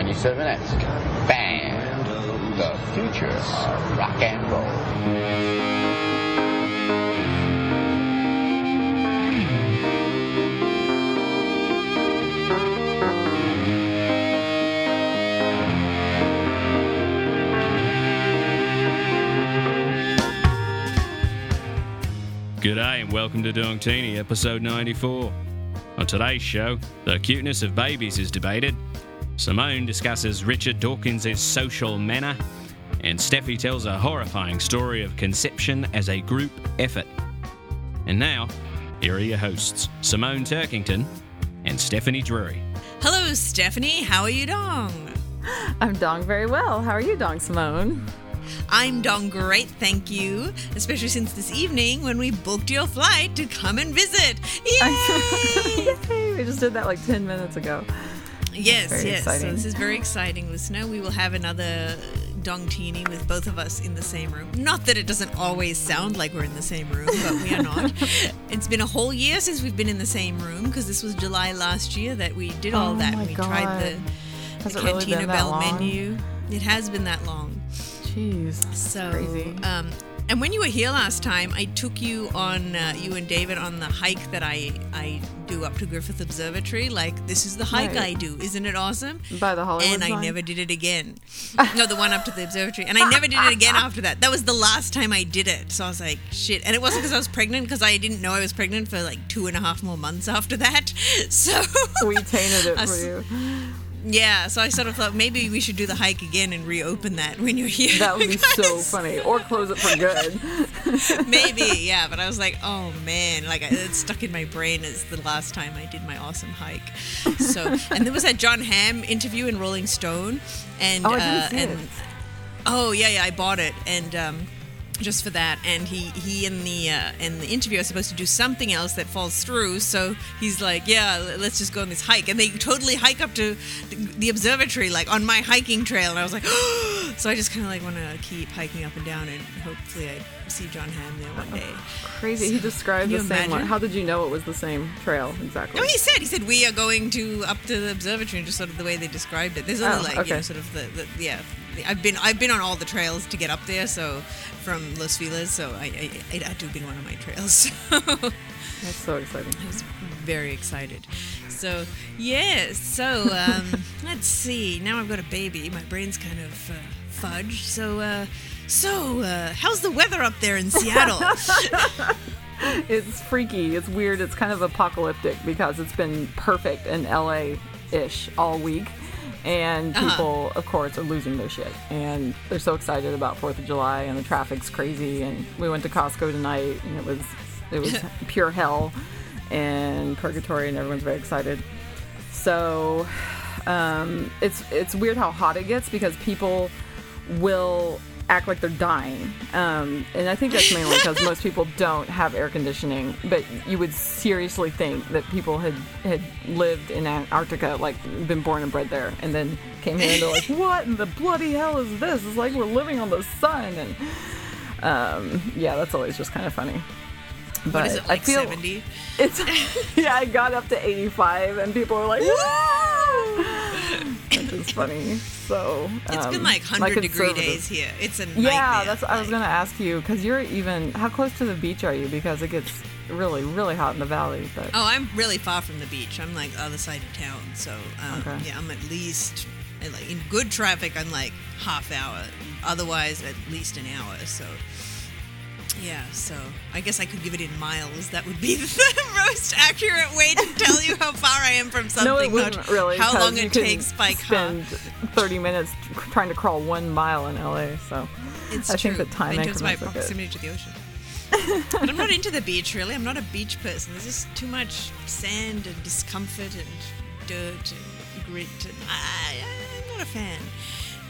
97X. Band, the future of rock and roll. G'day and welcome to Dongtini, episode 94. On today's show, the cuteness of babies is debated, Simone discusses Richard Dawkins' social manner, and Steffi tells a horrifying story of conception as a group effort. And now, here are your hosts, Simone Turkington and Stephanie Drury. Hello, Stephanie. How are you, Dong? I'm Dong very well. How are you, Dong Simone? I'm Dong great, thank you. Especially since this evening when we booked your flight to come and visit. Yay! Yay! We just did that like 10 minutes ago. Yes, Very yes. exciting. So this is very exciting, listener. We will have another Dongtini with both of us in the same room. Not that it doesn't always sound like we're in the same room, but we are not. it's been a whole year since we've been in the same room because this was July last year that we did all Oh that. we tried the, the it really Cantina Bell long? menu. It has been that long. Jeez. So, crazy. um, and when you were here last time, I took you on uh, you and David on the hike that I I do up to Griffith Observatory. Like this is the hike Right. I do, isn't it awesome? By the Hollywood and I sign? never did it again. no, the one up to the observatory, and I never did it again after that. That was the last time I did it. So I was like, shit. And it wasn't because I was pregnant, because I didn't know I was pregnant for like two and a half more months after that. So We tainted it for you. Yeah, so I sort of thought maybe we should do the hike again and reopen that when you're here. That would be so funny. Or close it for good. Maybe, yeah, but I was like, oh man, like it's stuck in my brain as the last time I did my awesome hike. So, and there was that Jon Hamm interview in Rolling Stone, and Oh, I didn't uh, see and it. oh yeah, yeah, I bought it, and um, just for that, and he he in the uh, in the interview is supposed to do something else that falls through, so he's like, yeah, let's just go on this hike, and they totally hike up to the- observatory like on my hiking trail, and I was like, so I just kind of like want to keep hiking up and down, and hopefully I see Jon Hamm there one day. Crazy. He described the same one. How did you know it was the same trail exactly? No, he said he said we are going to up to the observatory, and just sort of the way they described it. There's only Oh, like you know sort of the, the yeah. I've been I've been on all the trails to get up there, so from Los Feliz, so I I, it had to have been one of my trails. That's so exciting. I was very excited. So yes, so um, let's see. Now I've got a baby. My brain's kind of uh, fudged. So uh, so uh, how's the weather up there in Seattle? It's freaky. It's weird. It's kind of apocalyptic because it's been perfect in LA ish all week. And Uh-huh. people, of course, are losing their shit. And they're so excited about 4th of July and the traffic's crazy. And we went to Costco tonight and it was it was pure hell and purgatory and everyone's very excited. So um, it's it's weird how hot it gets because people will act like they're dying, um, and I think that's mainly because most people don't have air conditioning. But you would seriously think that people had had lived in Antarctica, like been born and bred there, and then came here and they're like, "What in the bloody hell is this?" It's like we're living on the sun, and um, yeah, that's always just kind of funny. But what is it like I feel seventy? it's yeah, I got up to 85 and people were like, "Woo!" Which is funny. So it's been like hundred degree days here. It's a nightmare. Yeah, that's what I was gonna ask you because you're even how close to the beach are you? Because it gets really, really hot in the valley. But Oh, I'm really far from the beach. I'm like the other side of town, so um, Okay. yeah, I'm at least uh, like in good traffic. I'm like half hour. Otherwise, at least an hour. So yeah, so I guess I could give it in miles. That would be the most accurate way to tell you how far I am from something. no, it wouldn't really. How long it takes by car. spend 30 minutes trying to crawl one mile in LA. So It's I true. think the time in terms of my proximity to the ocean. but I'm not into the beach really. I'm not a beach person. There's just too much sand and discomfort and dirt and grit, and I, I'm not a fan.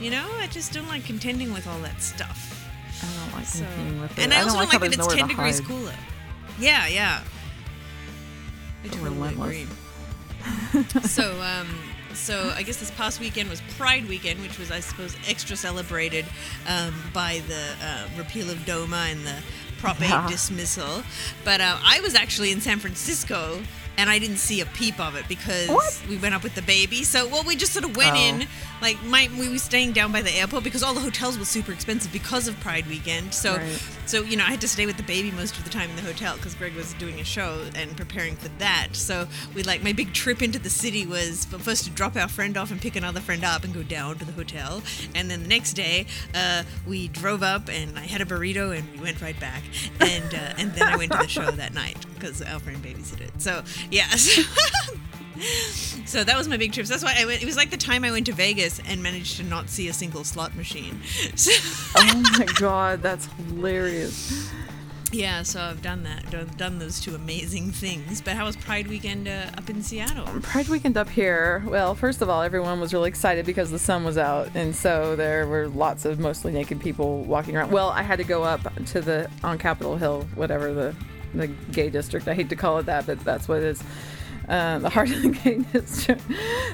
You know, I just don't like contending with all that stuff. I don't like So, competing with it. and I, also don't don't like that it's 10 degrees cooler. Yeah, yeah. I totally Relentless. agree. so, um, so I guess this past weekend was Pride weekend, which was, I suppose, extra celebrated um, by the uh, repeal of DOMA and the Prop 8 Yeah. dismissal. But uh, I was actually in San Francisco and I didn't see a peep of it because What? we went up with the baby. So well, we just sort of went Oh. in. Like my, we were staying down by the airport because all the hotels were super expensive because of Pride weekend. So, Right. so you know, I had to stay with the baby most of the time in the hotel because Greg was doing a show and preparing for that. So we like my big trip into the city was first to drop our friend off and pick another friend up and go down to the hotel, and then the next day uh, we drove up and I had a burrito and we went right back, and uh, and then I went to the show that night because our friend babysitted it. So yeah. So that was my big trip. So that's why I went. It was like the time I went to Vegas and managed to not see a single slot machine. So, Oh my god, that's hilarious. yeah, so I've done that. Done, done those two amazing things. But how was Pride weekend uh, up in Seattle? Pride weekend up here. Well, first of all, everyone was really excited because the sun was out, and so there were lots of mostly naked people walking around. Well, I had to go up to the on Capitol Hill, whatever the the gay district. I hate to call it that, but that's what it is. Um, the heart of the gay is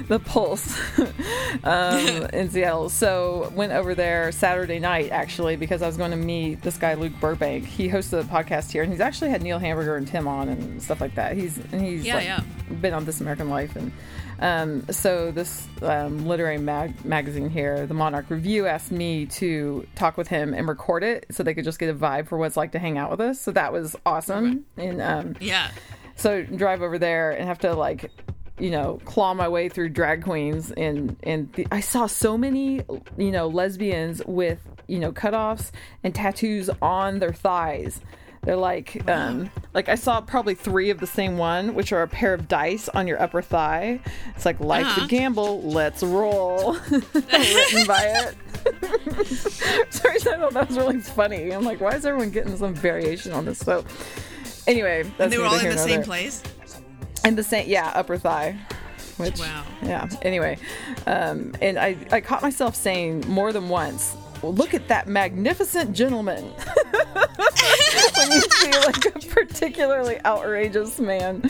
the Pulse, um, in Seattle. So went over there Saturday night actually because I was going to meet this guy Luke Burbank. He hosts a podcast here, and he's actually had Neil Hamburger and Tim on and stuff like that. He's and he's Yeah, like, yeah. been on This American Life, and um, so this um, literary mag- magazine here, the Monarch Review, asked me to talk with him and record it, so they could just get a vibe for what it's like to hang out with us. So that was awesome, and um, Yeah. So drive over there and have to like you know claw my way through drag queens and and the, i saw so many you know lesbians with you know cutoffs and tattoos on their thighs. They're like um like i saw probably three of the same one which are a pair of dice on your upper thigh. It's like life's Uh-huh. a gamble let's roll. Written by it. Sorry i thought that was really funny. I'm like why is everyone getting some variation on this? So anyway that's They were all in the same there. place. In the same, yeah, upper thigh. Which, Wow. yeah. Anyway, um, and I, I caught myself saying more than once, well, look at that magnificent gentleman. when you see like a particularly outrageous man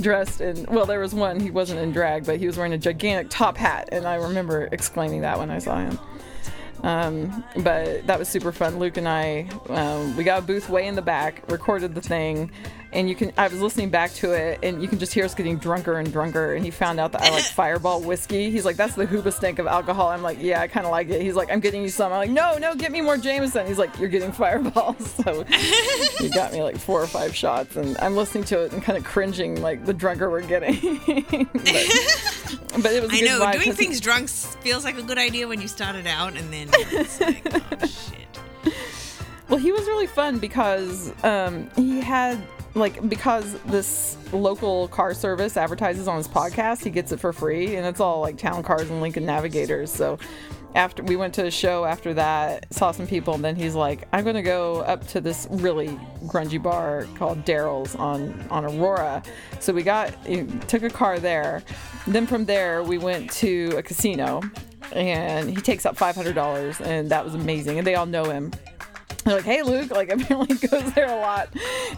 dressed in, well, there was one, he wasn't in drag, but he was wearing a gigantic top hat. And I remember exclaiming that when I saw him. Um, but that was super fun. Luke and I, um, we got a booth way in the back, recorded the thing, and you can. I was listening back to it, and you can just hear us getting drunker and drunker. And he found out that I like Fireball whiskey. He's like, "That's the Hoobastank of alcohol." I'm like, "Yeah, I kind of like it." He's like, "I'm getting you some." I'm like, "No, no, get me more Jameson." He's like, "You're getting Fireball." So he got me like four or five shots, and I'm listening to it and kind of cringing, like the drunker we're getting. but, but it was. a I know vibe doing things drunk feels like a good idea when you started out, and then it's like, oh shit. Well, he was really fun because um, he had like because this local car service advertises on his podcast, he gets it for free, and it's all like town cars and Lincoln Navigators. So after we went to a show after that, saw some people, and then he's like, "I'm to go up to this really grungy bar called Darrell's on on Aurora." So we got took a car there. Then from there, we went to a casino, and he takes up five hundred dollars, and that was amazing. And they all know him. They're like, hey, Luke, like, apparently goes there a lot.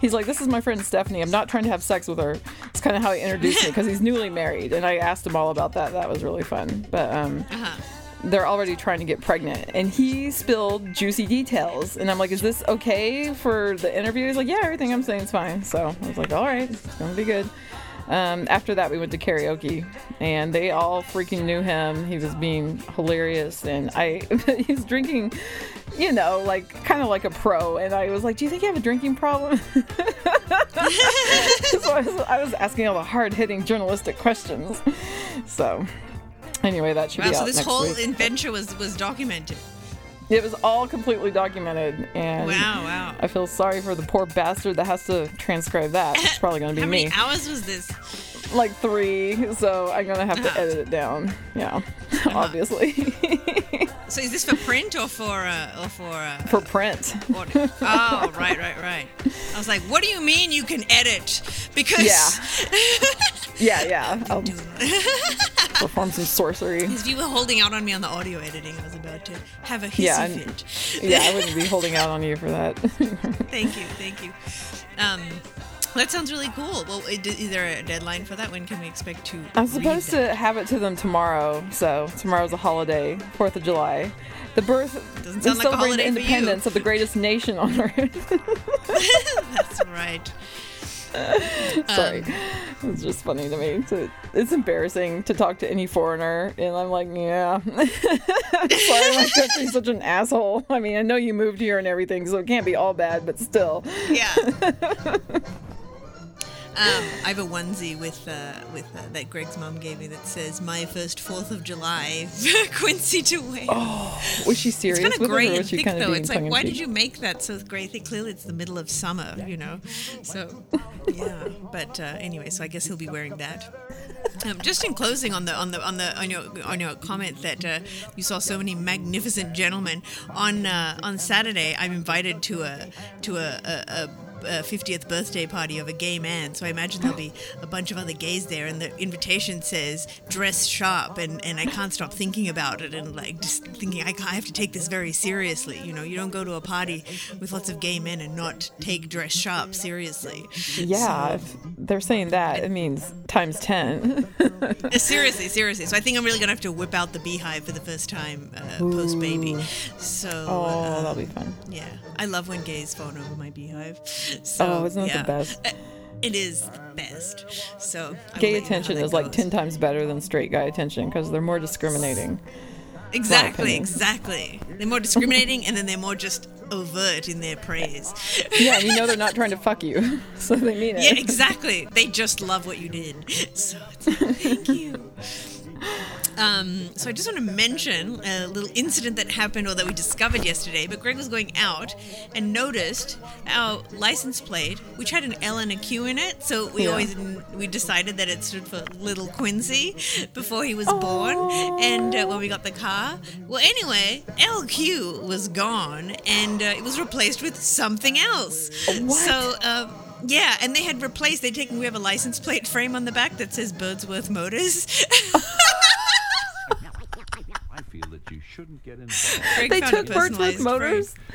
He's like, this is my friend Stephanie. I'm not trying to have sex with her. It's kind of how he introduced me because he's newly married. And I asked him all about that. That was really fun. But um, Uh-huh. They're already trying to get pregnant. And he spilled juicy details. And I'm like, is this okay for the interview? He's like, yeah, everything I'm saying is fine. So I was like, all right, it's going to be good. Um, after that, we went to karaoke, and they all freaking knew him. He was being hilarious, and I he was drinking, you know, like kind of like a pro. And I was like, "Do you think you have a drinking problem?" so I was, I was asking all the hard hitting journalistic questions. So anyway, that should be it. Wow, be so this whole week. adventure was was documented. It was all completely documented, and Wow, wow. I feel sorry for the poor bastard that has to transcribe that. It's probably going to be How me. many hours was this? like three, so I'm gonna have to Uh-huh. edit it down. Yeah, obviously So is this for print or for uh, or for uh, for print. audio? Oh, right, right, right. I was like, what do you mean you can edit? Because Yeah. Yeah, yeah. I'll perform some sorcery. if you were holding out on me on the audio editing, I was about to have a hissy Yeah, fit. Yeah, I wouldn't be holding out on you for that. Thank you, thank you. Um, that sounds really cool. Well, is there a deadline for that? When can we expect to? I'm supposed to have it to them tomorrow, so tomorrow's a holiday, Fourth of July. The birth Doesn't sound like a holiday independence of the greatest nation on earth. That's right. Sorry. Um, it's just funny to me. To, it's embarrassing to talk to any foreigner, and I'm like, yeah. Sorry, my country's such an asshole. I mean, I know you moved here and everything, so it can't be all bad, but still. Yeah. Um, I have a onesie with uh, with uh, that Greg's mom gave me that says "My first Fourth of July, Quincy to wear." Was she serious it's kind of with great it, or and thick though. It's like, why did you make that so gray thick? Clearly, it's the middle of summer, you know. So, yeah. But uh, anyway, so I guess he'll be wearing that. Um, just in closing on the on the on the on your on your comment that uh, you saw so many magnificent gentlemen on uh, on Saturday, I'm invited to a to a. a, a a 50th birthday party of a gay man, so I imagine there'll be a bunch of other gays there. And the invitation says "dress sharp," and, and I can't stop thinking about it and like just thinking I, I have to take this very seriously. You know, you don't go to a party with lots of gay men and not take dress sharp seriously. Yeah, if they're saying that, it means times 10. Uh, seriously, seriously. So I think I'm really gonna have to whip out the beehive for the first time uh, post baby. So oh, uh, that'll be fun. yeah, I love when gays fawn over my beehive. So, Oh, isn't that the best? Uh, It is the best. So Gay let you know how attention is like 10 times better than straight guy attention because they're more discriminating. Exactly, exactly. They're more discriminating, and then they're more just overt in their praise. Yeah, you know they're not trying to fuck you, so they mean it. Yeah, exactly. They just love what you did. So it's like, thank you. Um, so I just want to mention a little incident that happened or that we discovered yesterday. But Greg was going out and noticed our license plate, which had an L and a Q in it. So we Yeah. always we decided that it stood for Little Quincy before he was born. And uh, when we got the car, well, anyway, LQ was gone and uh, it was replaced with something else. What? So. Uh, yeah, and they had replaced. They'd taken. We have a license plate frame on the back that says Birdsworth Motors. I feel that you shouldn't get involved Greg They took a Birdsworth Motors. frame.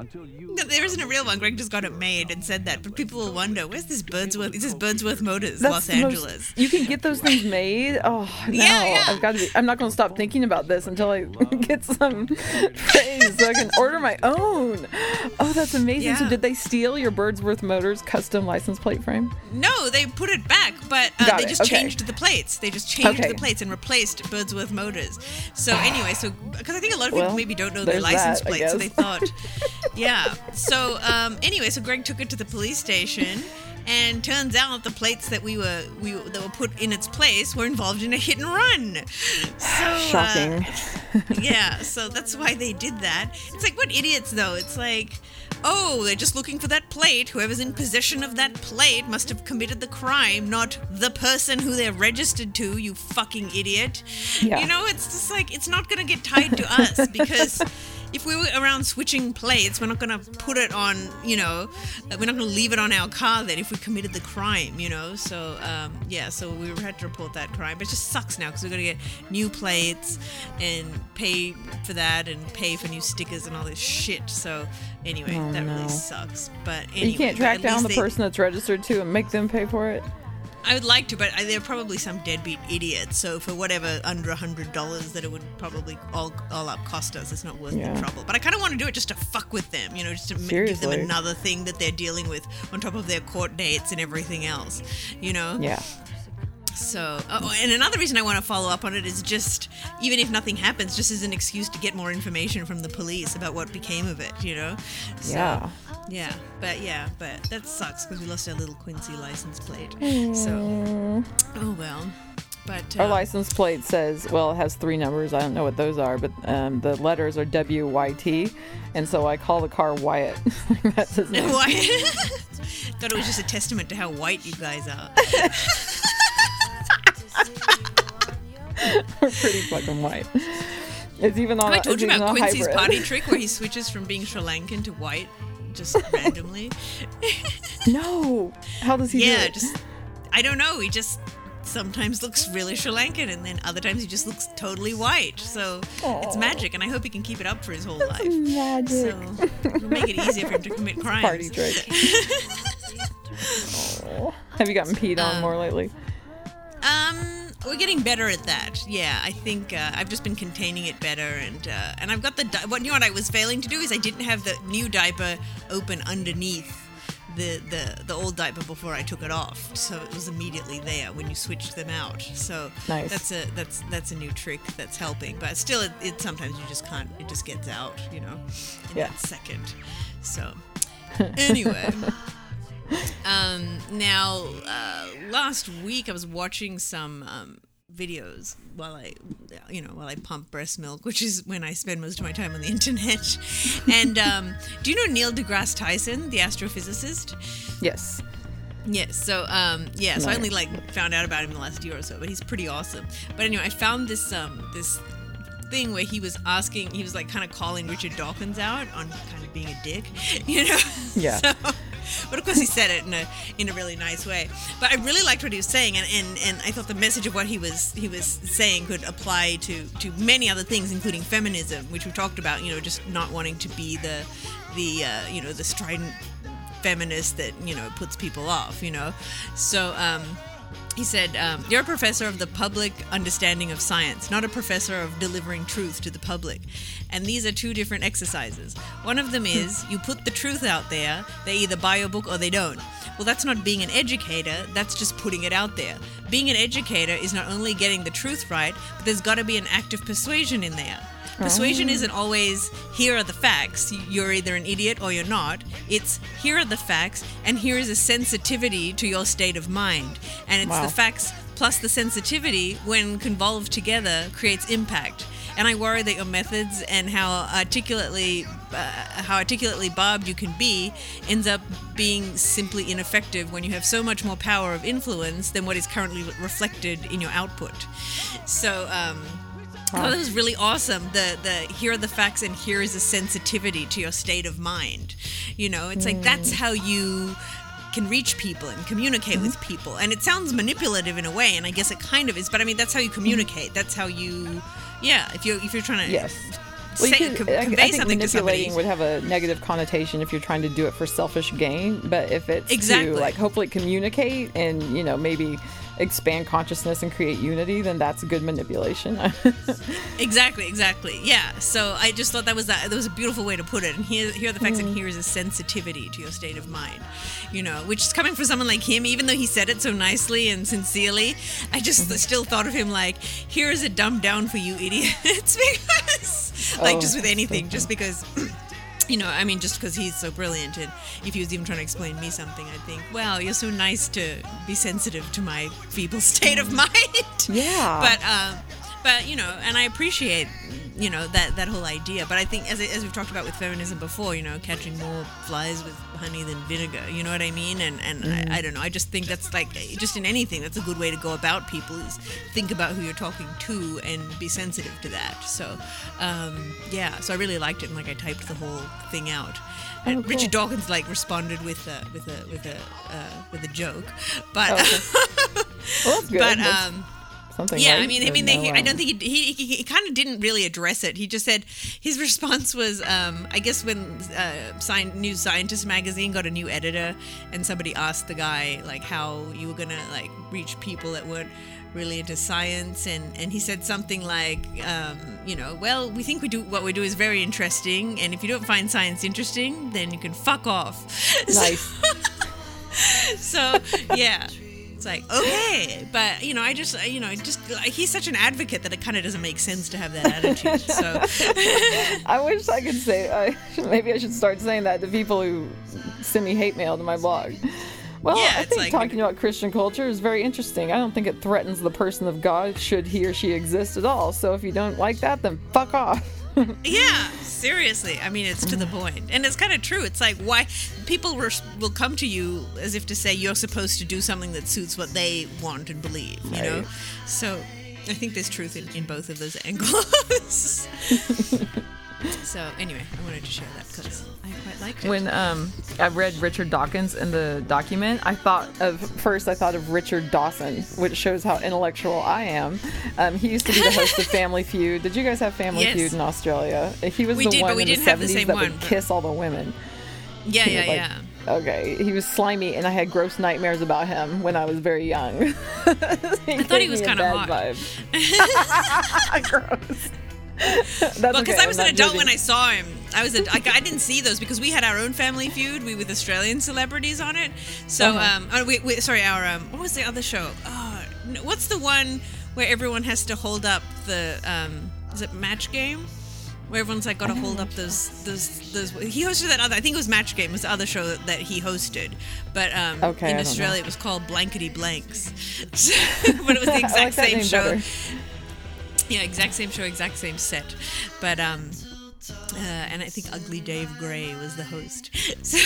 Until you. No, there isn't a real one. Greg just got it made and said that, but people will wonder, where's this Birdsworth? It says Birdsworth Motors, Los the most- Angeles. you can get those things made. Oh no! Yeah, yeah. I've got to. Be, I'm not going to stop thinking about this until I get some praise so I can order my own. Oh, that's amazing! So did they steal your Birdsworth Motors custom license plate frame? No, they put it back, but uh, they it, just okay. changed the plates. They just changed Okay. the plates and replaced Birdsworth Motors. So anyway, so because I think a lot of people Well, maybe don't know their license that, plate, so they thought, yeah. So um, anyway, so Greg took it to the police station. And turns out the plates that we were we that were put in its place were involved in a hit and run. So, uh, Shocking. yeah, so that's why they did that. It's like, what idiots, though? It's like, oh, they're just looking for that plate. Whoever's in possession of that plate must have committed the crime, not the person who they're registered to, you fucking idiot. Yeah. You know, it's just like, it's not going to get tied to us because. If we were around switching plates, we're not going to put it on, you know, we're not going to leave it on our car then if we committed the crime, you know? So, um, yeah, so we had to report that crime. But it just sucks now because we're going to get new plates and pay for that and pay for new stickers and all this shit. So, anyway, Oh, that no. really sucks. But anyway, you can't track down the they- person that's registered to and make them pay for it. I would like to, but I- they're probably some deadbeat idiots. So for whatever under a hundred dollars that it would probably all all up cost us, it's not worth Yeah. the trouble. But I kind of want to do it just to fuck with them, you know, just to ma- give them another thing that they're dealing with on top of their court dates and everything else, you know. Yeah. So, oh, and another reason I want to follow up on it is just, even if nothing happens, just as an excuse to get more information from the police about what became of it, you know? So, Yeah. Yeah, but yeah, but that sucks because we lost our little Quincy license plate. So, oh well. But Our uh, license plate says, well, it has three numbers. I don't know what those are, but um, the letters are W Y T, and so I call the car Wyatt. That's his name. Why? Thought it was just a testament to how white you guys are. We're pretty fucking white. It's even on. Have I told you about Quincy's hybrid. party trick where he switches from being Sri Lankan to white just randomly? No. How does he do yeah, it? just I don't know. He just sometimes looks really Sri Lankan, and then other times he just looks totally white. So it's magic, and I hope he can keep it up for his whole life. magic. So it'll make it easier for him to commit crimes. Party trick. Have you gotten peed on Um, more lately? Um, we're getting better at that. Yeah, I think uh, I've just been containing it better, and uh, and I've got the di- what you know what I was failing to do is I didn't have the new diaper open underneath the, the the old diaper before I took it off, so it was immediately there when you switched them out. So Nice. that's a that's that's a new trick that's helping. But still, it, it sometimes you just can't. It just gets out, you know, in Yeah. that second. So anyway. Um, now, uh, last week I was watching some um, videos while I, you know, while I pump breast milk, which is when I spend most of my time on the internet. And um, do you know Neil deGrasse Tyson, the astrophysicist? Yes. Yes. So, um, yeah. So I only like found out about him in the last year or so, but he's pretty awesome. But anyway, I found this um this thing where he was asking, he was like kind of calling Richard Dawkins out on kind of being a dick, you know? Yeah. So, but of course, he said it in a in a really nice way. But I really liked what he was saying, and, and, and I thought the message of what he was he was saying could apply to to many other things, including feminism, which we talked about. You know, just not wanting to be the the uh, you know the strident feminist that you know puts people off. You know, so. Um, he said, um, You're a professor of the public understanding of science, not a professor of delivering truth to the public. And these are two different exercises. One of them is you put the truth out there, they either buy your book or they don't. Well, that's not being an educator, that's just putting it out there. Being an educator is not only getting the truth right, but there's got to be an act of persuasion in there. Persuasion isn't always here are the facts, you're either an idiot or you're not. It's here are the facts, and here is a sensitivity to your state of mind. And it's Wow. the facts plus the sensitivity, when convolved together, creates impact. And I worry that your methods and how articulately, uh, how articulately barbed you can be, ends up being simply ineffective when you have so much more power of influence than what is currently reflected in your output. So, um, Thought that was really awesome. The the here are the facts and here is a sensitivity to your state of mind. You know, it's like that's mm. how you can reach people and communicate mm-hmm. with people. And it sounds manipulative in a way, and I guess it kind of is. But I mean, that's how you mm-hmm. communicate. That's how you, yeah. If you if you're trying to Yes. Well, you say, could, co- I, I convey think something manipulating would have a negative connotation if you're trying to do it for selfish gain. But if it's Exactly. to like hopefully communicate and you know maybe expand consciousness and create unity, then that's good manipulation. Exactly, exactly. Yeah. So I just thought that was that. That was a beautiful way to put it. And here, here are the facts, and mm-hmm. here is a sensitivity to your state of mind. You know, which is coming from someone like him. Even though he said it so nicely and sincerely, I just mm-hmm. still thought of him like, here is a dumb down for you idiots, because like Oh, just with so anything, just because. You know, I mean, just because he's so brilliant, and if he was even trying to explain me something, I'd think, well, you're so nice to be sensitive to my feeble state of mind." Yeah. But um, but you know, and I appreciate you know that that whole idea. But I think as as we've talked about with feminism before, you know, catching more flies with honey than vinegar. You know what I mean? And and I, I don't know. I just think that's like just in anything, that's a good way to go about people is think about who you're talking to and be sensitive to that. So um, yeah, so I really liked it, and like I typed the whole thing out. And Oh, cool. Richard Dawkins like responded with a with a with a uh, with a joke, but Oh, okay. well, that's good. but um. Something. Yeah, right? I mean, I mean, they, no, he, I um, don't think he he, he, he kind of didn't really address it. He just said his response was, um, I guess when uh, Sci- New Scientist magazine got a new editor, and somebody asked the guy like how you were gonna like reach people that weren't really into science, and and he said something like, um, you know, well, we think we do what we do is very interesting, and if you don't find science interesting, then you can fuck off. Nice. so yeah it's like okay but you know i just you know just like, he's such an advocate that it kind of doesn't make sense to have that attitude so I wish I could say. I, maybe I should start saying that to people who send me hate mail to my blog. Well, Yeah, I think like- talking about Christian culture is very interesting. I don't think it threatens the person of God should he or she exist at all. So if you don't like that, then fuck off. Yeah seriously. I mean it's to the point. And it's kind of true. It's like why people were, will come to you as if to say you're supposed to do something that suits what they want and believe you know? So i think there's truth in, in both of those angles so anyway i wanted to share that because i quite liked it when um, I read Richard Dawkins in the document, I thought of first I thought of Richard Dawson, which shows how intellectual I am. Um, he used to be the host of Family Feud. Did you guys have Family Yes. Feud in Australia? He was We the did, one in the 70s that one, would but- kiss all the women. yeah He yeah like- yeah Okay, he was slimy, and I had gross nightmares about him when I was very young. I thought he was kinda hot. Vibe. gross. Because okay, I was I'm an adult when I saw him, I was a, I, I didn't see those because we had our own Family Feud, we with Australian celebrities on it. So Uh-huh. um, oh, wait, wait, sorry, our um, what was the other show? Oh, no, what's the one where everyone has to hold up the um, is it Match Game? Where everyone's like got to hold up those those those. He hosted that other. I think it was Match Game. Was the other show that he hosted, but um, Okay, in know. Australia it was called Blankety Blanks. but it was the exact like same show. better. Yeah, exact same show, exact same set. But um uh, and I think Ugly Dave Gray was the host. So,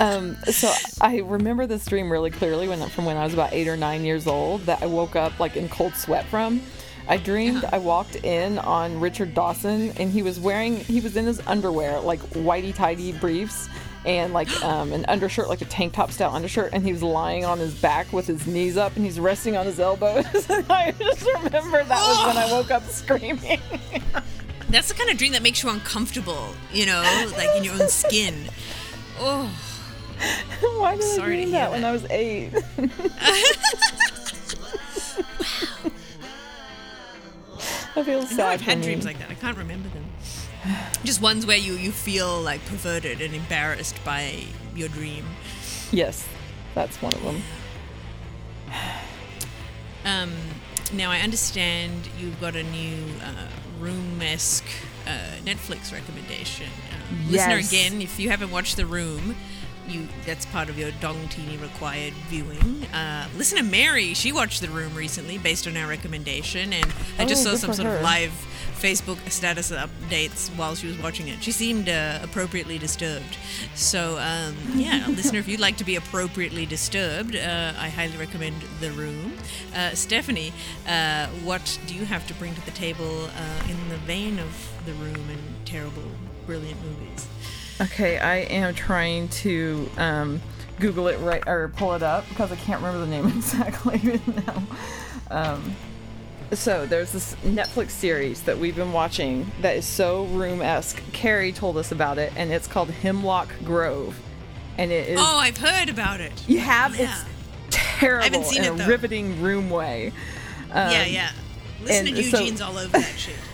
Um, so I remember this dream really clearly when from when I was about eight or nine years old that I woke up like in cold sweat from. I dreamed I walked in on Richard Dawson and he was wearing he was in his underwear like whitey tidy briefs and like um, an undershirt like a tank top style undershirt and he was lying on his back with his knees up and he's resting on his elbows. I just remember that was when I woke up screaming. that's the kind of dream that makes you uncomfortable, you know, like in your own skin. Oh, Why did Sorry I dream hear that when that. I was eight? wow. I feel I sad. know I've had me. dreams like that. I can't remember them. Just ones where you you feel like perverted and embarrassed by your dream. Yes, that's one of them. Um, now I understand you've got a new uh, room-esque uh, Netflix recommendation. Um, Listener, again, if you haven't watched The Room, you that's part of your Dongtini required viewing. Uh, listener Mary, she watched The Room recently based on our recommendation, and I just Oh, saw some sort her. of live Facebook status updates while she was watching it. She seemed uh, appropriately disturbed. So, um, yeah, listener, if you'd like to be appropriately disturbed, uh, I highly recommend The Room. Uh, Stephanie, uh, what do you have to bring to the table uh, in the vein of The Room and terrible, brilliant movies? Okay, I am trying to um, Google it right or pull it up because I can't remember the name exactly now. Um, so there's this Netflix series that we've been watching that is so room-esque. Carrie told us about it, and it's called Hemlock Grove, and it is Oh, I've heard about it. you have yeah. it's terrible seen in it, a riveting room way. yeah, yeah. Listen to Um, and so- Eugene's all over that shit.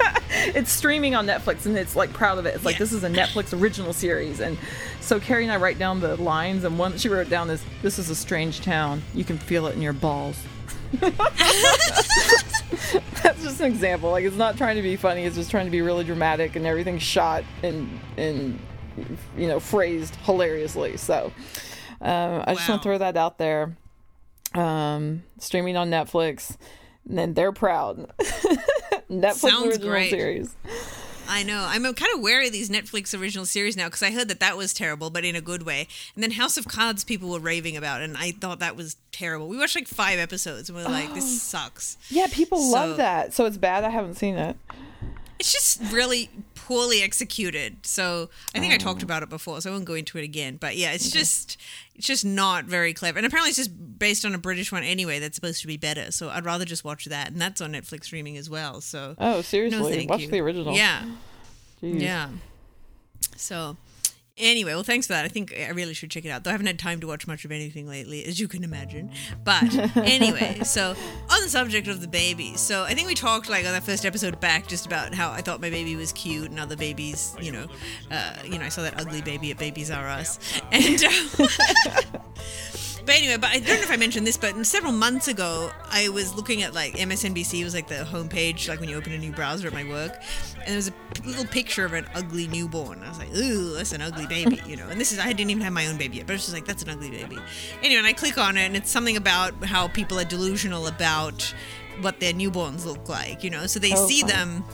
it's streaming on Netflix and it's like proud of it. It's like Yeah. this is a Netflix original series. And so Carrie and I write down the lines and one she wrote down is this is a strange town. You can feel it in your balls. That's just an example. Like it's not trying to be funny, it's just trying to be really dramatic and everything's shot and and you know, phrased hilariously. So um, I just want to throw that out there. Um, streaming on Netflix. And then they're proud. Netflix Sounds original great. series. I know. I'm kind of wary of these Netflix original series now because I heard that that was terrible, but in a good way. And then House of Cards, people were raving about, and I thought that was terrible. We watched like five episodes, and we are like, "This oh. sucks." Yeah, people So- love that. So it's bad. I haven't seen it. It's just really poorly executed. So I think I talked oh. about it before, so I won't go into it again. But yeah, it's just it's just not very clever. And apparently, it's just based on a British one anyway. That's supposed to be better. So I'd rather just watch that, and that's on Netflix streaming as well. So Oh, no, seriously? thank Watch you. the original. Yeah. Jeez. Yeah. So, anyway, well, thanks for that. I think I really should check it out. Though I haven't had time to watch much of anything lately, as you can imagine. But anyway, so on the subject of the baby, so I think we talked like on that first episode back just about how I thought my baby was cute and other babies, you know, uh, you know, I saw that ugly baby at Babies R Us, and. Uh, But anyway, but I don't know if I mentioned this, but several months ago, I was looking at like MSNBC was like the homepage, like when you open a new browser at my work, and there was a p- little picture of an ugly newborn. I was like, ooh, that's an ugly baby, you know. And this is I didn't even have my own baby yet, but it's just like that's an ugly baby. Anyway, and I click on it, and it's something about how people are delusional about what their newborns look like, you know. So they Oh, see fun. them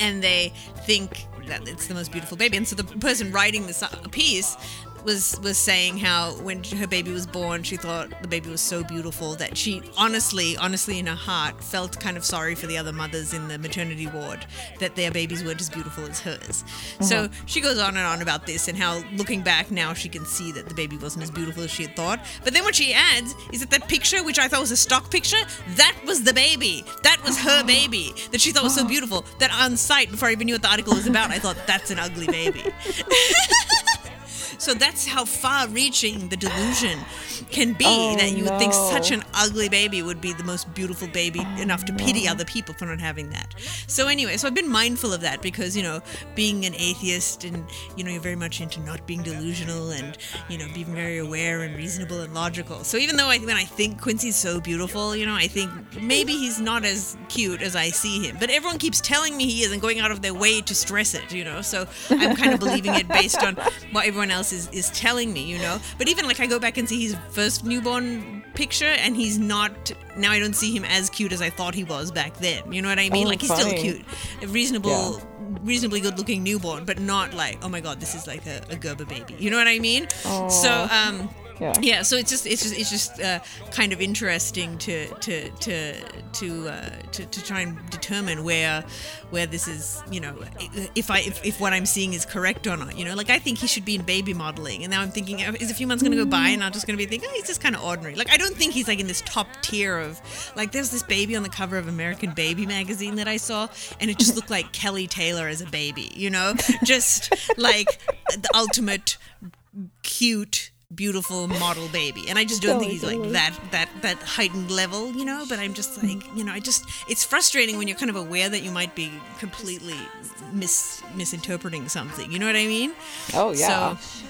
and they think that it's the most beautiful baby. And so the person writing this uh, piece was was saying how when her baby was born, she thought the baby was so beautiful that she honestly, honestly in her heart, felt kind of sorry for the other mothers in the maternity ward that their babies weren't as beautiful as hers. Uh-huh. So she goes on and on about this and how looking back now she can see that the baby wasn't as beautiful as she had thought. But then what she adds is that that picture, which I thought was a stock picture, that was the baby. That was her uh-huh. baby that she thought was so uh-huh. beautiful that on site before I even knew what the article was about, I thought that's an ugly baby. So that's how far-reaching the delusion can be Oh, that you would think such an ugly baby would be the most beautiful baby enough to pity other people for not having that. So anyway, so I've been mindful of that because you know, being an atheist and you know, you're very much into not being delusional and you know, being very aware and reasonable and logical. So even though I when I think Quincy's so beautiful, you know, I think maybe he's not as cute as I see him. But everyone keeps telling me he is and going out of their way to stress it, you know. So I'm kind of believing it based on what everyone else is, is telling me, you know. But even like I go back and see his first newborn picture and he's not now I don't see him as cute as I thought he was back then. You know what I mean? Oh, like he's still cute. A reasonable reasonably good looking newborn, but not like, oh my god, this is like a, a Gerber baby. You know what I mean? So um Yeah. yeah so it's just it's just it's just uh, kind of interesting to to to to, uh, to to try and determine where where this is you know if I if, if what I'm seeing is correct or not you know? Like I think he should be in baby modeling and now I'm thinking uh, is a few months gonna go by and I'm just gonna be thinking oh, he's just kind of ordinary. Like I don't think he's like in this top tier of like there's this baby on the cover of American Baby magazine that I saw and it just looked like Kelly Taylor as a baby you know? Just like the ultimate cute beautiful model baby. And i just don't oh think he's like that that that heightened level you know? But i'm just like you know i just it's frustrating when you're kind of aware that you might be completely mis misinterpreting something. You know what i mean? Oh yeah. so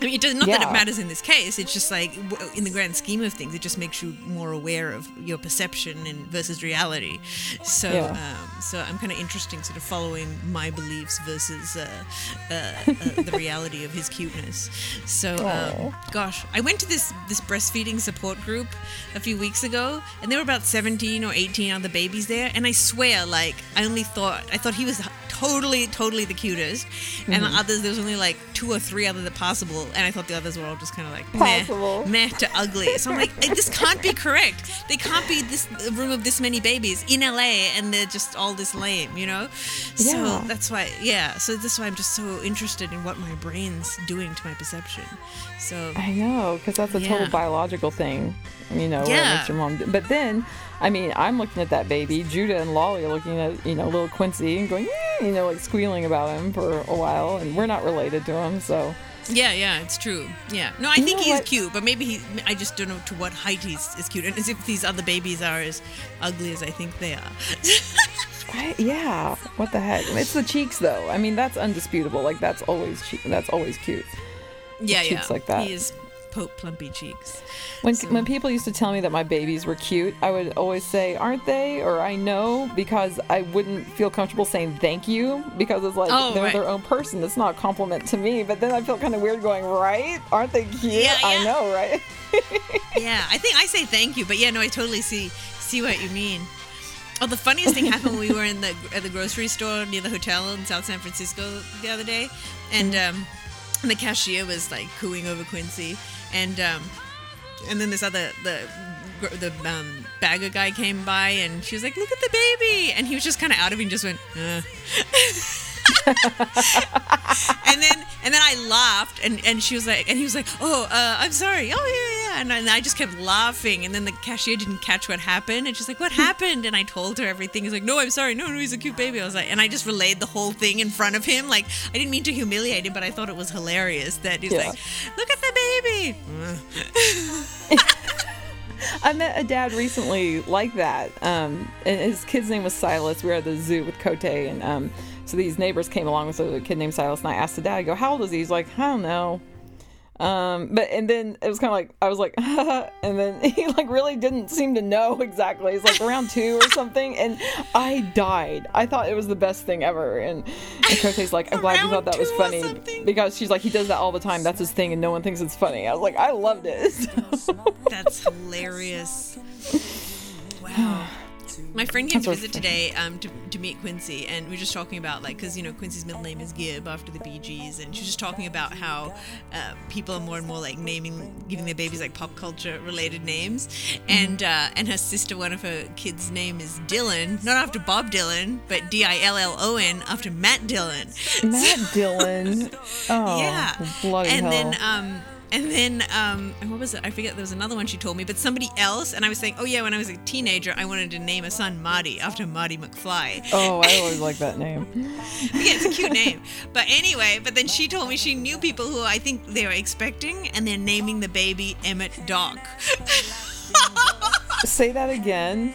I mean, it does not that it matters in this case. It's just like, in the grand scheme of things, it just makes you more aware of your perception and versus reality. So, Yeah. um, so I'm kind of interesting, sort of following my beliefs versus uh, uh, uh, the reality of his cuteness. So, um, gosh, I went to this this breastfeeding support group a few weeks ago, and there were about 17 or 18 other babies there, and I swear, like, I only thought I thought he was totally, totally the cutest, and the others there was only like two or three other than possible, and I thought the others were all just kind of like meh, Possible. meh to ugly. So I'm like, "Eh, this can't be correct. They can't be this room of this many babies in LA, and they're just all this lame, you know. So Yeah. that's why, yeah. So that's why I'm just so interested in what my brain's doing to my perception. So I know, because that's a total biological thing, you know, what Yeah. makes your mom do. But then, I mean, I'm looking at that baby. Judah and Lolly are looking at, you know, little Quincy and going, "Eh," you know, like squealing about him for a while. And we're not related to him, so. Yeah, yeah, it's true. Yeah, no, I You think he's what? cute, but maybe he. I just don't know to what height he's is cute, and as if these other babies are as ugly as I think they are. I, yeah, what the heck? It's the cheeks, though. I mean, that's undisputable. Like, that's always che- that's always cute. yeah, yeah, cheeks like that. He is Pope plumpy cheeks. When when people used to tell me that my babies were cute, I would always say, "Aren't they?" or "I know," because I wouldn't feel comfortable saying thank you because it's like Oh, they're right. their own person. It's not a compliment to me. But then I feel kind of weird going, "Right? Aren't they cute?" Yeah, I know, right? Yeah, I think I say thank you, but yeah, no, I totally see see what you mean. Oh, the funniest thing happened when we were in the at the grocery store near the hotel in South San Francisco the other day, and um, the cashier was like cooing over Quincy, and um, and then this other the the um, bagger guy came by, and she was like, "Look at the baby," and he was just kind of out of it and just went. Uh. and then and then I laughed and, and she was like and he was like oh uh, I'm sorry oh yeah yeah and I, and I just kept laughing and then the cashier didn't catch what happened and she's like what happened and I told her everything he's like no I'm sorry no no he's a cute baby I was like and I just relayed the whole thing in front of him like I didn't mean to humiliate him but I thought it was hilarious that he's Yeah. like look at the baby I met a dad recently like that. Um, and his kid's name was Silas. We were at the zoo with Cote, and um, so these neighbors came along with a kid named Silas, and I asked the dad, I go, "How old is he?" He's like, "I don't know." Um, but and then it was kind of like I was like, and then he like really didn't seem to know exactly. It's like around two or something, and I died. I thought it was the best thing ever. And, and Cote's like, I'm glad you thought that was funny because she's like, he does that all the time. That's his thing, and no one thinks it's funny. I was like, I loved it. That's hilarious. Wow. My friend came to visit today um, to, to meet Quincy, and we were just talking about, like, because, you know, Quincy's middle name is Gibb after the Bee Gees, and she was just talking about how uh, people are more and more, like, naming, giving their babies, like, pop culture related names. And uh, and her sister, one of her kids' name is Dylan, not after Bob Dylan, but D I L L O N after Matt Dillon. Matt Dillon. Oh, yeah. bloody and hell. then um and then um, and what was it? I forget. There was another one she told me, but somebody else. And I was saying, oh yeah, when I was a teenager, I wanted to name a son Marty after Marty McFly. Oh, I always like that name. yeah, it's a cute name. But anyway, but then she told me she knew people who I think they were expecting, and they're naming the baby Emmett Doc. Say that again.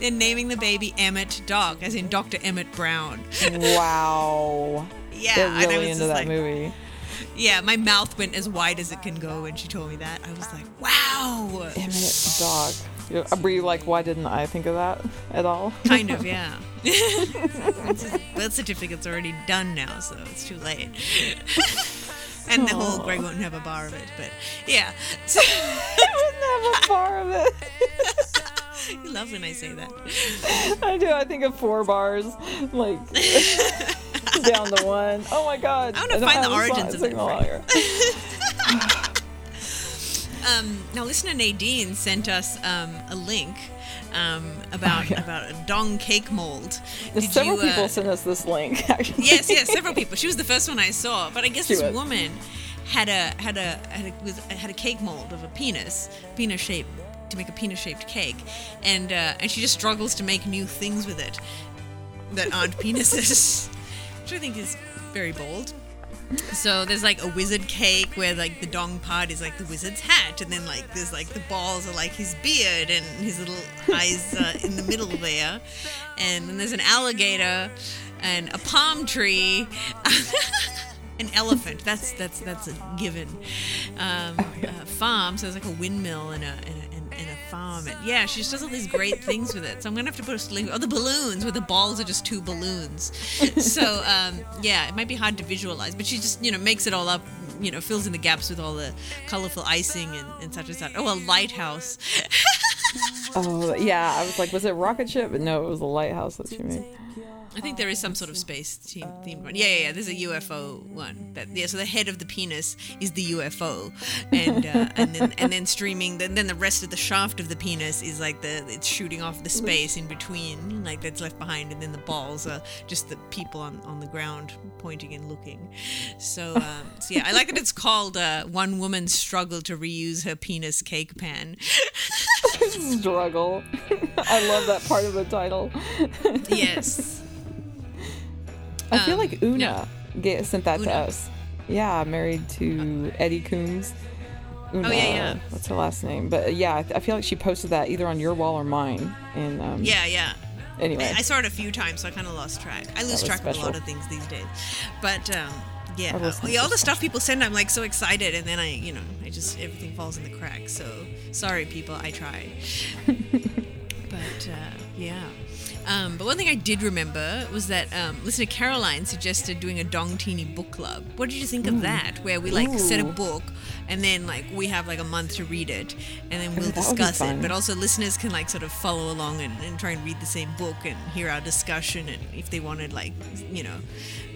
they're naming the baby Emmett Doc, as in Dr. Emmett Brown. Wow. Yeah, They're really into that like, movie. Yeah, my mouth went as wide as it can go when she told me that. I was like, wow. Emmett Dog. You- uh, Were you like, why didn't I think of that at all? Kind of, yeah. Birth certificate's already done now, so it's too late. and the whole Greg won't have a bar of it, but yeah. So, I wouldn't have a bar of it. you love when I say that. I do. I think of four bars, like down to one. Oh my god! I wanna don't find the origins of that Um, now, listener Nadine sent us um, a link um, about about a dong cake mold. Did Several you, uh, people sent us this link. Actually. yes, yes, several people. She was the first one I saw, but I guess She this was. woman had a had a had a, was, had a cake mold of a penis, penis shaped to make a penis shaped cake, and uh, and she just struggles to make new things with it that aren't penises, which I think is very bold. So there's like a wizard cake where like the dong part is like the wizard's hat, and then like there's like the balls are like his beard and his little eyes uh, in the middle there, and then there's an alligator and a palm tree. An elephant. That's that's that's a given. Um, a farm. So there's like a windmill and a and a, and, a farm. And yeah, she just does all these great things with it. So I'm gonna have to put a link. Oh, the balloons where the balls are just two balloons. So um, yeah, it might be hard to visualize, but she just you know makes it all up. You know, fills in the gaps with all the colorful icing and, and such and such. Oh, a lighthouse. Oh yeah, I was like, was it rocket ship? But no, it was a lighthouse that she made. I think there is some sort of space theme, themed one. Yeah, yeah, yeah. There's a UFO one. That yeah. So the head of the penis is the UFO, and uh, and then and then streaming. Then then the rest of the shaft of the penis is like the it's shooting off the space in between, like that's left behind, and then the balls are just the people on on the ground pointing and looking. So, um, so yeah, I like that it's called uh, "One Woman's Struggle to Reuse Her Penis Cake Pan." Struggle. I love that part of the title. yes. I feel Um, like Una ga- sent that to us. Yeah, married to Eddie Coombs. Una, Oh, yeah, yeah. What's her last name? But yeah, I, I feel like she posted that either on your wall or mine. And um, Yeah, yeah. Anyway, I saw it a few times, so I kind of lost track. I lose track of a lot of things these days. But um, yeah, uh, yeah, all the stuff people send, I'm like so excited, and then I, you know, I just everything falls in the cracks. So sorry, people, I tried. but uh, yeah. Um, but one thing I did remember was that um, listener Caroline suggested doing a Dongtini book club. What did you think of that? Where we like set a book and then like we have like a month to read it and then we'll would be discuss it. But also listeners can like sort of follow along and, and try and read the same book and hear our discussion and if they wanted like you know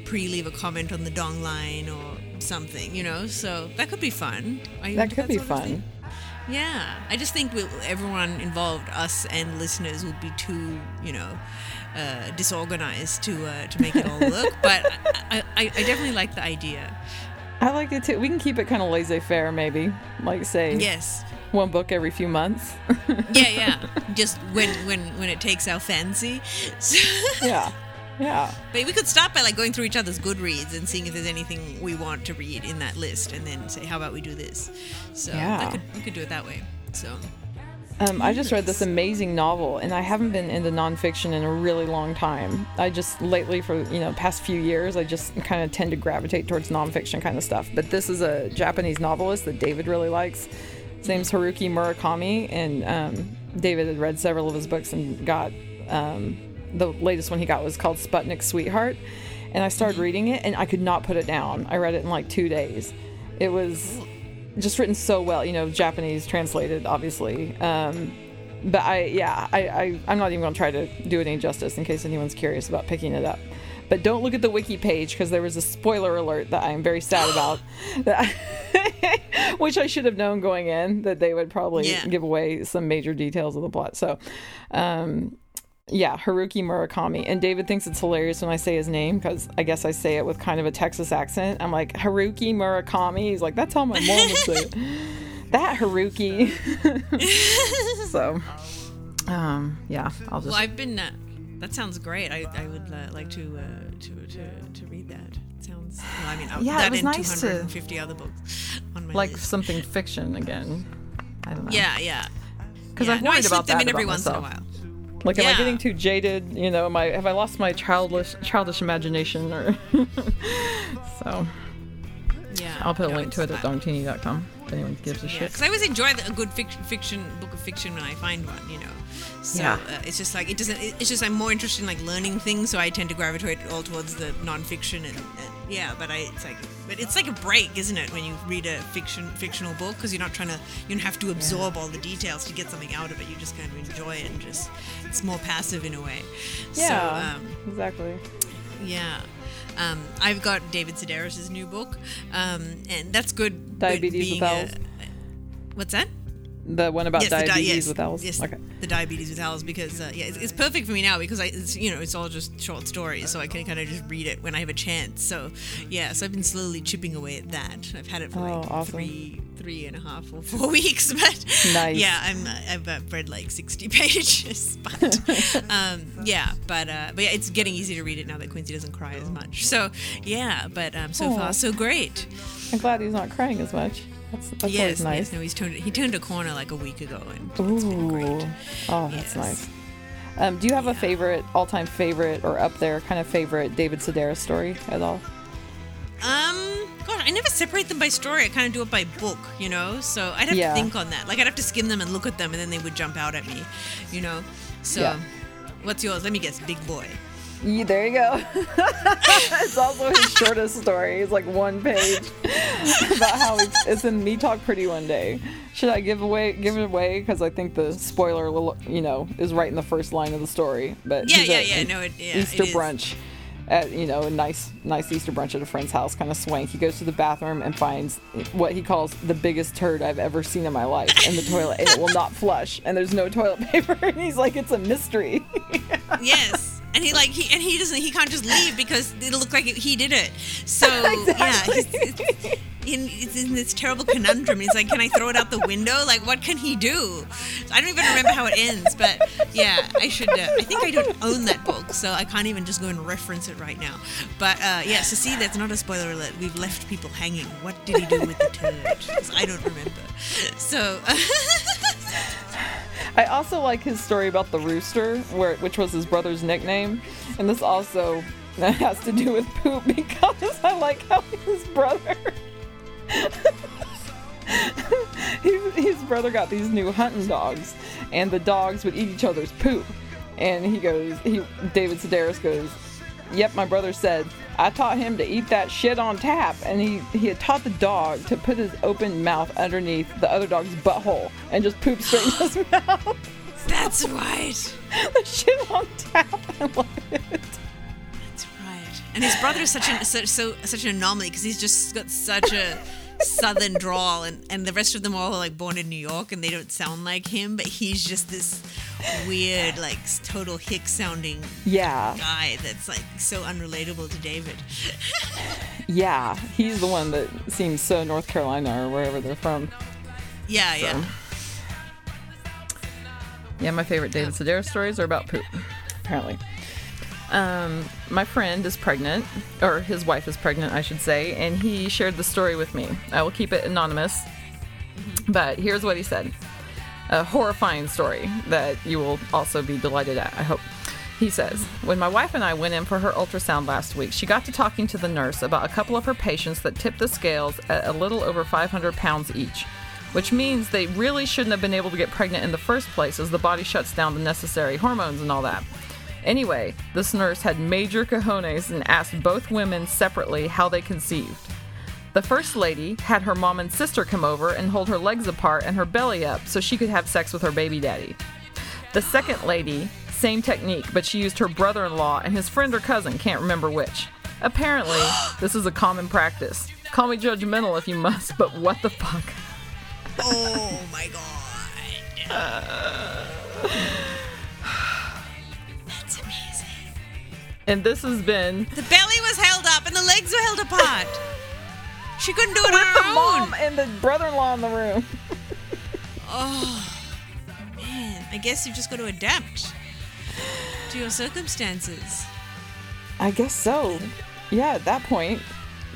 pre-leave a comment on the dong line or something you know so that could be fun that could be fun. Yeah i just think we'll, everyone involved us and listeners would be too you know uh, disorganized to uh, to make it all work but I, I, I definitely like the idea I like it too. We can keep it kind of laissez-faire, maybe. Like say yes one book every few months. yeah yeah just when when when it takes our fancy yeah, yeah. But we could start by like going through each other's Goodreads and seeing if there's anything we want to read in that list, and then say, "How about we do this?" So Yeah. could, we could do it that way. So Um, I just read this amazing novel, and I haven't been into nonfiction in a really long time. I just lately, for you know, past few years, I just kind of tend to gravitate towards nonfiction kind of stuff. But this is a Japanese novelist that David really likes. His name's Haruki Murakami, and um, David had read several of his books and got um, the latest one he got was called Sputnik Sweetheart. And I started reading it, and I could not put it down. I read it in like two days. It was just written so well, you know, Japanese translated, obviously. Um, but I, yeah, I, I, I'm not even going to try to do it any justice in case anyone's curious about picking it up. But don't look at the wiki page because there was a spoiler alert that I am very sad about, that which I should have known going in that they would probably Yeah. give away some major details of the plot. So, um, yeah, Haruki Murakami. And David thinks it's hilarious when I say his name because I guess I say it with kind of a Texas accent. I'm like, Haruki Murakami. He's like, that's how my mom would say it. that Haruki. so, um, yeah, I'll just. Well, I've been. Uh, that sounds great. I, I would uh, like to, uh, to to to read that. It sounds. Well, I mean, uh, Yeah, it was and nice to- 250 other books on my like list. something fiction again. I don't know. Yeah, yeah. Because yeah. I've no, I worried slip about them that in every once in a while. Like, am I getting too jaded? You know, am I have I lost my childish childish imagination? Or so Yeah. I'll put a no, link to it at dongtini.com if anyone gives a Yeah, shit. because I always enjoy a good fiction, fiction book of fiction when I find one, you know. So Yeah. uh, it's just like it doesn't. It's just I'm more interested in like learning things, so I tend to gravitate all towards the nonfiction and, and yeah. But I it's like but it's like a break, isn't it, when you read a fiction fictional book because you're not trying to you don't have to absorb all the details to get something out of it. You just kind of enjoy it and just it's more passive in a way. Yeah, So, um, exactly. yeah. Um, I've got David Sedaris' new book, um, and that's good. Diabetes with Owls? What's that? The one about yes, the di- diabetes yes, with owls. Yes, Okay. the diabetes with owls because uh, yeah, it's, it's perfect for me now because I, it's, you know, it's all just short stories, so I can kind of just read it when I have a chance. So yeah, so I've been slowly chipping away at that. I've had it for Oh, like awesome. three, three and a half or four weeks, but Nice. yeah, I'm I've uh, read like sixty pages, but um, yeah, but uh, but yeah, it's getting easy to read it now that Quincy doesn't cry as much. So yeah, but um, so Aw. far so great. I'm glad he's not crying as much. That's, that's yes, always nice. yes, no, he's turned he turned a corner like a week ago, and it's been great. Ooh. Oh, that's Yes. nice. Um, do you have a favorite, all-time favorite, or up there kind of favorite David Sedaris story at all? Um, God, I never separate them by story. I kind of do it by book, you know. So I'd have Yeah. to think on that. Like I'd have to skim them and look at them, and then they would jump out at me, you know. So, Yeah. what's yours? Let me guess. Big boy. Yeah, there you go. it's also his shortest story. It's like one page about how it's, it's in Me Talk Pretty one day. Should I give away give it away because I think the spoiler, you know, is right in the first line of the story. But Yeah, yeah, at yeah. No, it, yeah, Easter it brunch at you know a nice nice Easter brunch at a friend's house, kind of swank. He goes to the bathroom and finds what he calls the biggest turd I've ever seen in my life in the toilet, and it will not flush, and there's no toilet paper, and he's like, it's a mystery. Yes. And he like he and he doesn't he can't just leave because it'll look like he did it. So yeah, he's, in, it's in this terrible conundrum. He's like, can I throw it out the window? Like, what can he do? I don't even remember how it ends, but yeah, I should. Uh, I think I don't own that book, so I can't even just go and reference it right now. But uh, yeah, so see, that's not a spoiler alert. We've left people hanging. What did he do with the turd? I don't remember. So I also like his story about the rooster, where which was his brother's nickname, and this also has to do with poop because I like how his brother. his, his brother got these new hunting dogs, and the dogs would eat each other's poop. And he goes, he David Sedaris goes, Yep, my brother said I taught him to eat that shit on tap, and he he had taught the dog to put his open mouth underneath the other dog's butthole and just poop straight in his mouth. that's right. the shit on tap. I love it. That's right. And his brother is such an such, so such an anomaly because he's just got such a southern drawl, and and the rest of them are like born in New York, and they don't sound like him, but he's just this weird, like total hick sounding Yeah, guy that's like so unrelatable to David. yeah. He's the one that seems so North Carolina or wherever they're from. Yeah, yeah. Yeah, my favorite David Sedaris stories are about poop, apparently. Um, my friend is pregnant, or his wife is pregnant, I should say, and he shared the story with me. I will keep it anonymous, but here's what he said a horrifying story that you will also be delighted at, I hope. He says, When my wife and I went in for her ultrasound last week, she got to talking to the nurse about a couple of her patients that tipped the scales at a little over 500 pounds each, which means they really shouldn't have been able to get pregnant in the first place as the body shuts down the necessary hormones and all that. Anyway, this nurse had major cojones and asked both women separately how they conceived. The first lady had her mom and sister come over and hold her legs apart and her belly up so she could have sex with her baby daddy. The second lady, same technique, but she used her brother in law and his friend or cousin, can't remember which. Apparently, this is a common practice. Call me judgmental if you must, but what the fuck? Oh my god. And this has been The belly was held up and the legs were held apart. She couldn't do it with on the her mom and the brother-in-law in the room. Oh, man, I guess you've just got to adapt to your circumstances. I guess so. Yeah, at that point,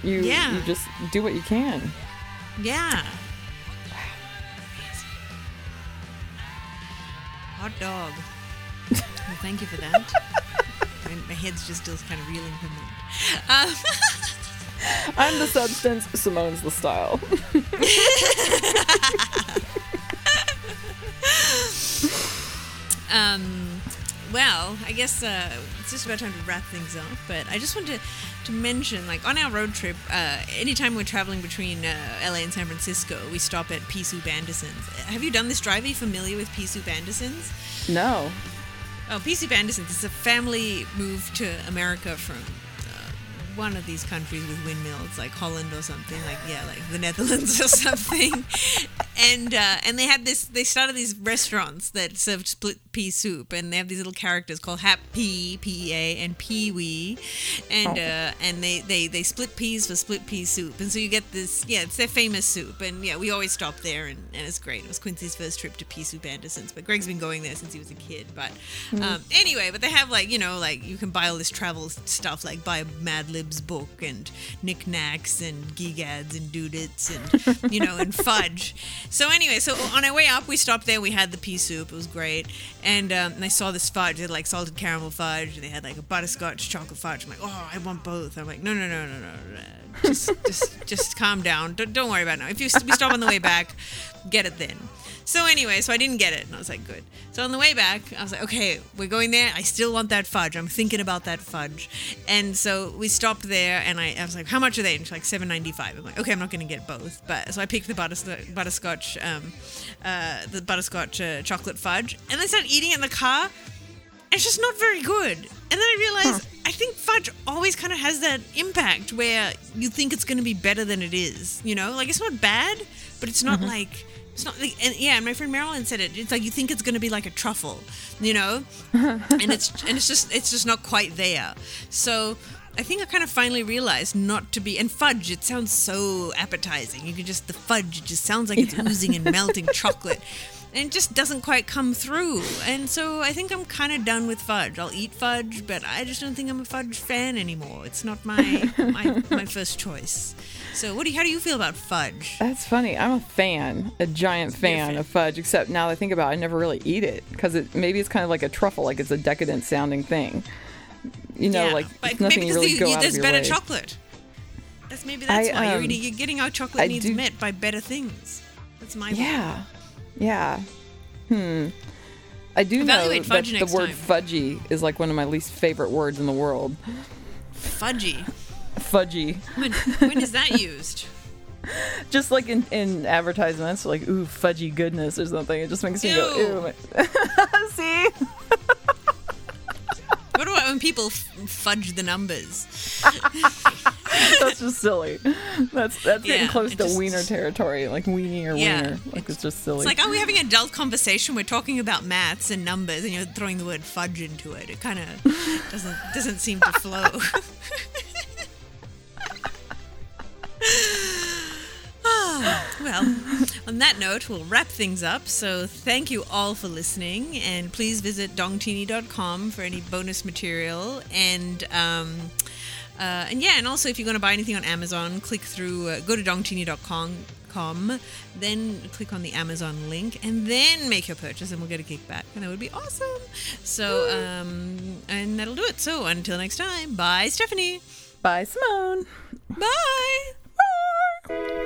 you Yeah. you just do what you can. Yeah. Hot dog. well, thank you for that. my, my head's just still kind of reeling from that. Um, I'm the substance, Simone's the style. Um, well, I guess uh, it's just about time to wrap things up. But I just wanted to, to mention, like, on our road trip, uh, anytime we're traveling between uh, LA and San Francisco, we stop at Pea Soup Anderson's. Have you done this drive? Are you familiar with Pea Soup Anderson's? No. Oh, Soup Anderson's is a family moved to America from uh, one of these countries with windmills, like Holland or something, like yeah, like the Netherlands or something. and uh, and they had this. They started these restaurants that served split pea soup, and they have these little characters called Happy P E A and Pee Wee, and uh, and they, they they split peas for split pea soup, and so you get this. Yeah, it's their famous soup, and yeah, we always stop there, and, and it's great. It was Quincy's first trip to Pea Soup Anderson's, but Greg's been going there since he was a kid. But um, anyway, but they have like you know like you can buy all this travel stuff, like buy Mad Lib's book and knickknacks and gigads and doodits and you know and fudge. So anyway, so on our way up, we stopped there. We had the pea soup. It was great, and, um, and I saw this fudge. They had like salted caramel fudge. And they had like a butterscotch chocolate fudge. I'm like, oh, I want both. I'm like, no, no, no, no, no, no. Just, just, just calm down. Don't, don't worry about it. Now. If you we stop on the way back, get it then. So anyway, so I didn't get it, and I was like, good. So on the way back, I was like, okay, we're going there. I still want that fudge. I'm thinking about that fudge, and so we stopped there, and I, I was like, how much are they? And she's like, seven ninety five. I'm like, okay, I'm not gonna get both, but so I picked the butter, butterscotch, um, uh, the butterscotch uh, chocolate fudge, and I started eating it in the car. It's just not very good. And then I realized I think fudge always kind of has that impact where you think it's going to be better than it is. You know, like it's not bad, but it's not like it's not like and yeah. My friend Marilyn said it. It's like you think it's going to be like a truffle, you know, and it's and it's just it's just not quite there. So. I think I kind of finally realized not to be and fudge. It sounds so appetizing. You can just the fudge. It just sounds like it's oozing and melting chocolate and it just doesn't quite come through. And so I think I'm kind of done with fudge. I'll eat fudge, but I just don't think I'm a fudge fan anymore. It's not my my, my first choice. So what do you, how do you feel about fudge? That's funny. I'm a fan, a giant fan, fan. of fudge. Except now that I think about it, I never really eat it because it maybe it's kind of like a truffle, like it's a decadent sounding thing. You know, yeah, like but nothing maybe really you, go you, out of there's better way. chocolate. That's maybe that's I, why you're, um, eating, you're getting our chocolate I needs do- met by better things. That's my Yeah, yeah. Hmm. I do know Evaluate that the word time. fudgy is like one of my least favorite words in the world. fudgy. Fudgy. When when is that used? Just like in, in advertisements, like ooh fudgy goodness or something. It just makes me Ew. go ew. See? What about when people f- fudge the numbers? That's just silly. That's that's getting close to just- wiener territory, like weenie or Yeah, wiener. Like it's just silly. It's like, are we having an adult conversation? We're talking about maths and numbers, and you're throwing the word fudge into it. It kind of doesn't doesn't seem to flow. Ah, well, on that note, we'll wrap things up. So thank you all for listening, and please visit dongtini.com for any bonus material and. Um, uh, and yeah, and also if you're going to buy anything on Amazon, click through, uh, go to dongtini.com, com, then click on the Amazon link, and then make your purchase, and we'll get a kickback, and that would be awesome. So, um, and that'll do it. So until next time, bye, Stephanie. Bye, Simone. Bye. bye.